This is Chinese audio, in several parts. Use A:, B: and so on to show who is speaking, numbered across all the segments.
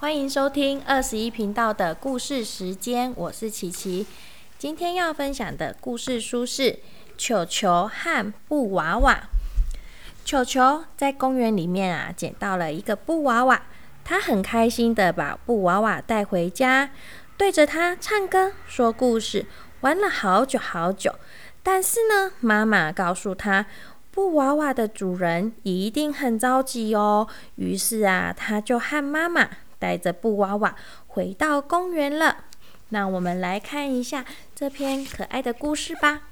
A: 欢迎收听二十一频道的故事时间，我是琪琪。今天要分享的故事书是《球球和布娃娃》。球球在公园里面啊，捡到了一个布娃娃，他很开心的把布娃娃带回家，对着它唱歌、说故事，玩了好久好久。但是呢，妈妈告诉他，布娃娃的主人一定很着急哦。于是啊，他就和妈妈。带着布娃娃回到公园了。那我们来看一下这篇可爱的故事吧。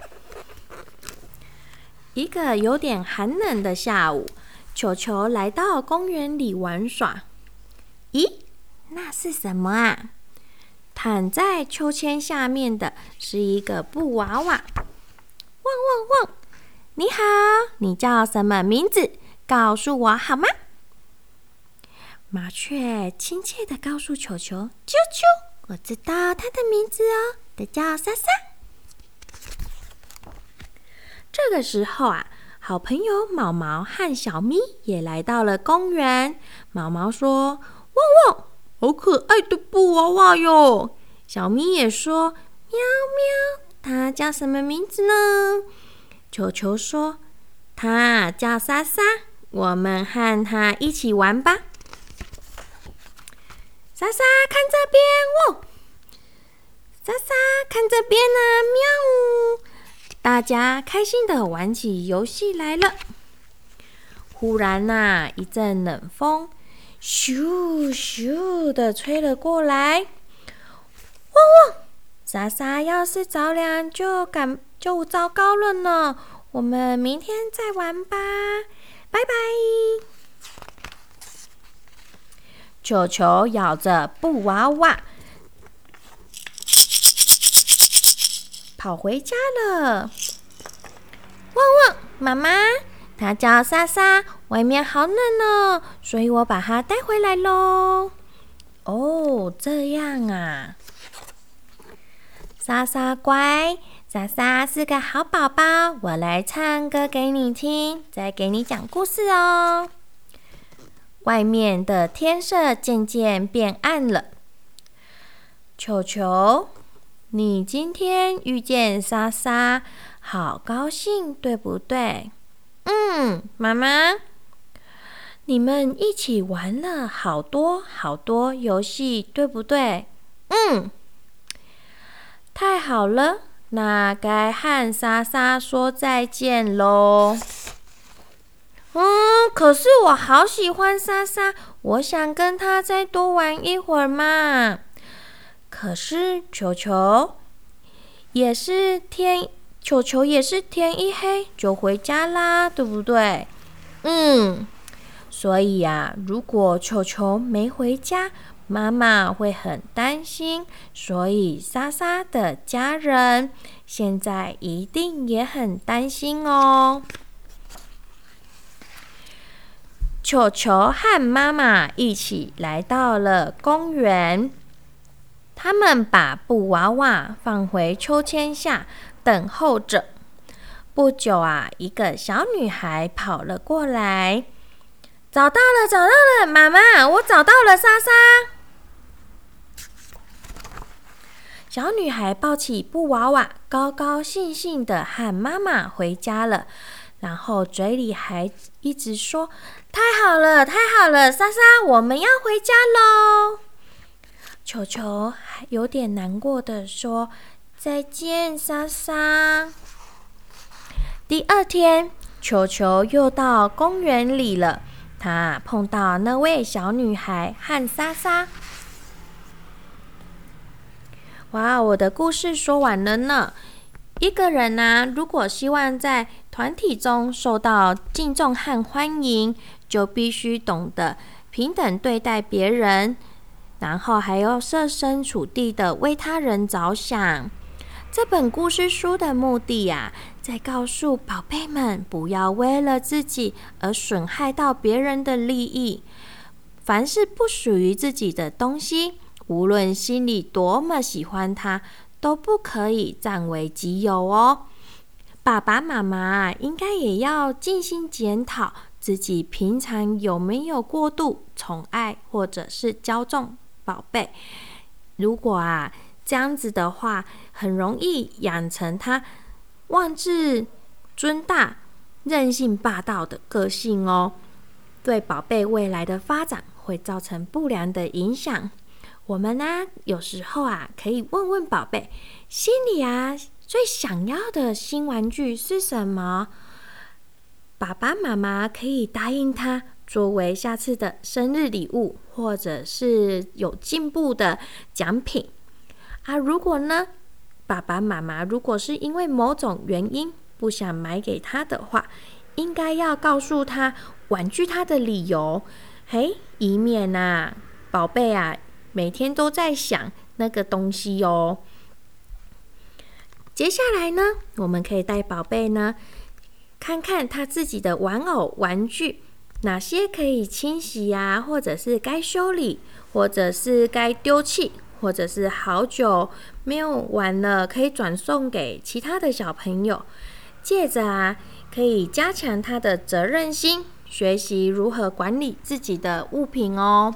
A: 一个有点寒冷的下午，球球来到公园里玩耍。咦，那是什么啊？躺在秋千下面的是一个布娃娃。汪汪汪！你好，你叫什么名字？告诉我好吗？麻雀亲切的告诉球球：“啾啾，我知道它的名字哦，它叫莎莎。”这个时候啊，好朋友毛毛和小咪也来到了公园。毛毛说：“汪汪，好可爱的布娃娃哟！”小咪也说：“喵喵，它叫什么名字呢？”球球说：“它叫莎莎，我们和它一起玩吧。”莎莎，看这边哦！莎莎，看这边呢！喵！大家开心的玩起游戏来了。忽然呐，一阵冷风咻咻的吹了过来。汪汪！莎莎要是着凉，就感就糟糕了呢。我们明天再玩吧，拜拜。球球咬着布娃娃，跑回家了。汪汪，妈妈，它叫莎莎，外面好冷哦，所以我把它带回来喽。哦，这样啊，莎莎乖，莎莎是个好宝宝，我来唱歌给你听，再给你讲故事哦。外面的天色渐渐变暗了。球球，你今天遇见莎莎，好高兴，对不对？嗯，妈妈，你们一起玩了好多好多游戏，对不对？嗯，太好了，那该和莎莎说再见喽。嗯，可是我好喜欢莎莎，我想跟她再多玩一会儿嘛。可是球球也是天，球球也是天一黑就回家啦，对不对？嗯，所以呀，如果球球没回家，妈妈会很担心。所以莎莎的家人现在一定也很担心哦。球球和妈妈一起来到了公园，他们把布娃娃放回秋千下，等候着。不久啊，一个小女孩跑了过来，找到了，找到了，妈妈，我找到了莎莎。小女孩抱起布娃娃，高高兴兴的和妈妈回家了。然后嘴里还一直说：“太好了，太好了，莎莎，我们要回家喽。”球球还有点难过的说：“再见，莎莎。”第二天，球球又到公园里了，他碰到那位小女孩和莎莎。哇，我的故事说完了呢。一个人呢，如果希望在团体中受到敬重和欢迎，就必须懂得平等对待别人，然后还要设身处地的为他人着想。这本故事书的目的呀，在告诉宝贝们，不要为了自己而损害到别人的利益。凡是不属于自己的东西，无论心里多么喜欢它。都不可以占为己有哦。爸爸妈妈应该也要尽心检讨自己平常有没有过度宠爱或者是骄纵宝贝。如果啊这样子的话，很容易养成他妄自尊大、任性霸道的个性哦，对宝贝未来的发展会造成不良的影响。我们呢，有时候啊，可以问问宝贝，心里啊最想要的新玩具是什么？爸爸妈妈可以答应他，作为下次的生日礼物，或者是有进步的奖品啊。如果呢，爸爸妈妈如果是因为某种原因不想买给他的话，应该要告诉他婉拒他的理由，嘿，以免呐，宝贝啊，每天都在想那个东西哦。接下来呢，我们可以带宝贝呢。看看他自己的玩偶玩具，哪些可以清洗呀，或者是该修理，或者是该丢弃，或者是好久没有玩了，可以转送给其他的小朋友。借着啊，可以加强他的责任心，学习如何管理自己的物品哦。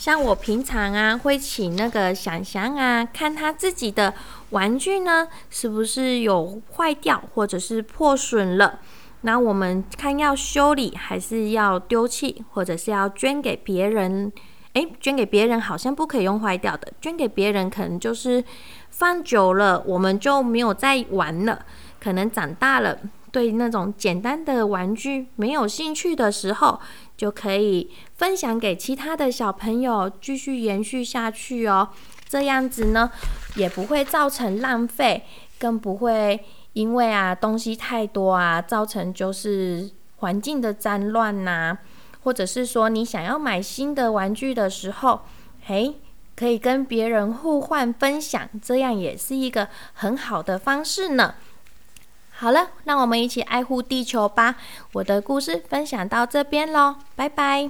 A: 像我平常啊，会请那个想想啊，看他自己的玩具呢，是不是有坏掉或者是破损了。那我们看要修理还是要丢弃，或者是要捐给别人？诶，捐给别人好像不可以用坏掉的，捐给别人可能就是放久了，我们就没有再玩了。可能长大了，对那种简单的玩具没有兴趣的时候。就可以分享给其他的小朋友，继续延续下去哦。这样子呢，也不会造成浪费，更不会因为啊东西太多啊，造成就是环境的脏乱呐。或者是说，你想要买新的玩具的时候，嘿，可以跟别人互换分享，这样也是一个很好的方式呢。好了，让我们一起爱护地球吧！我的故事分享到这边喽，拜拜。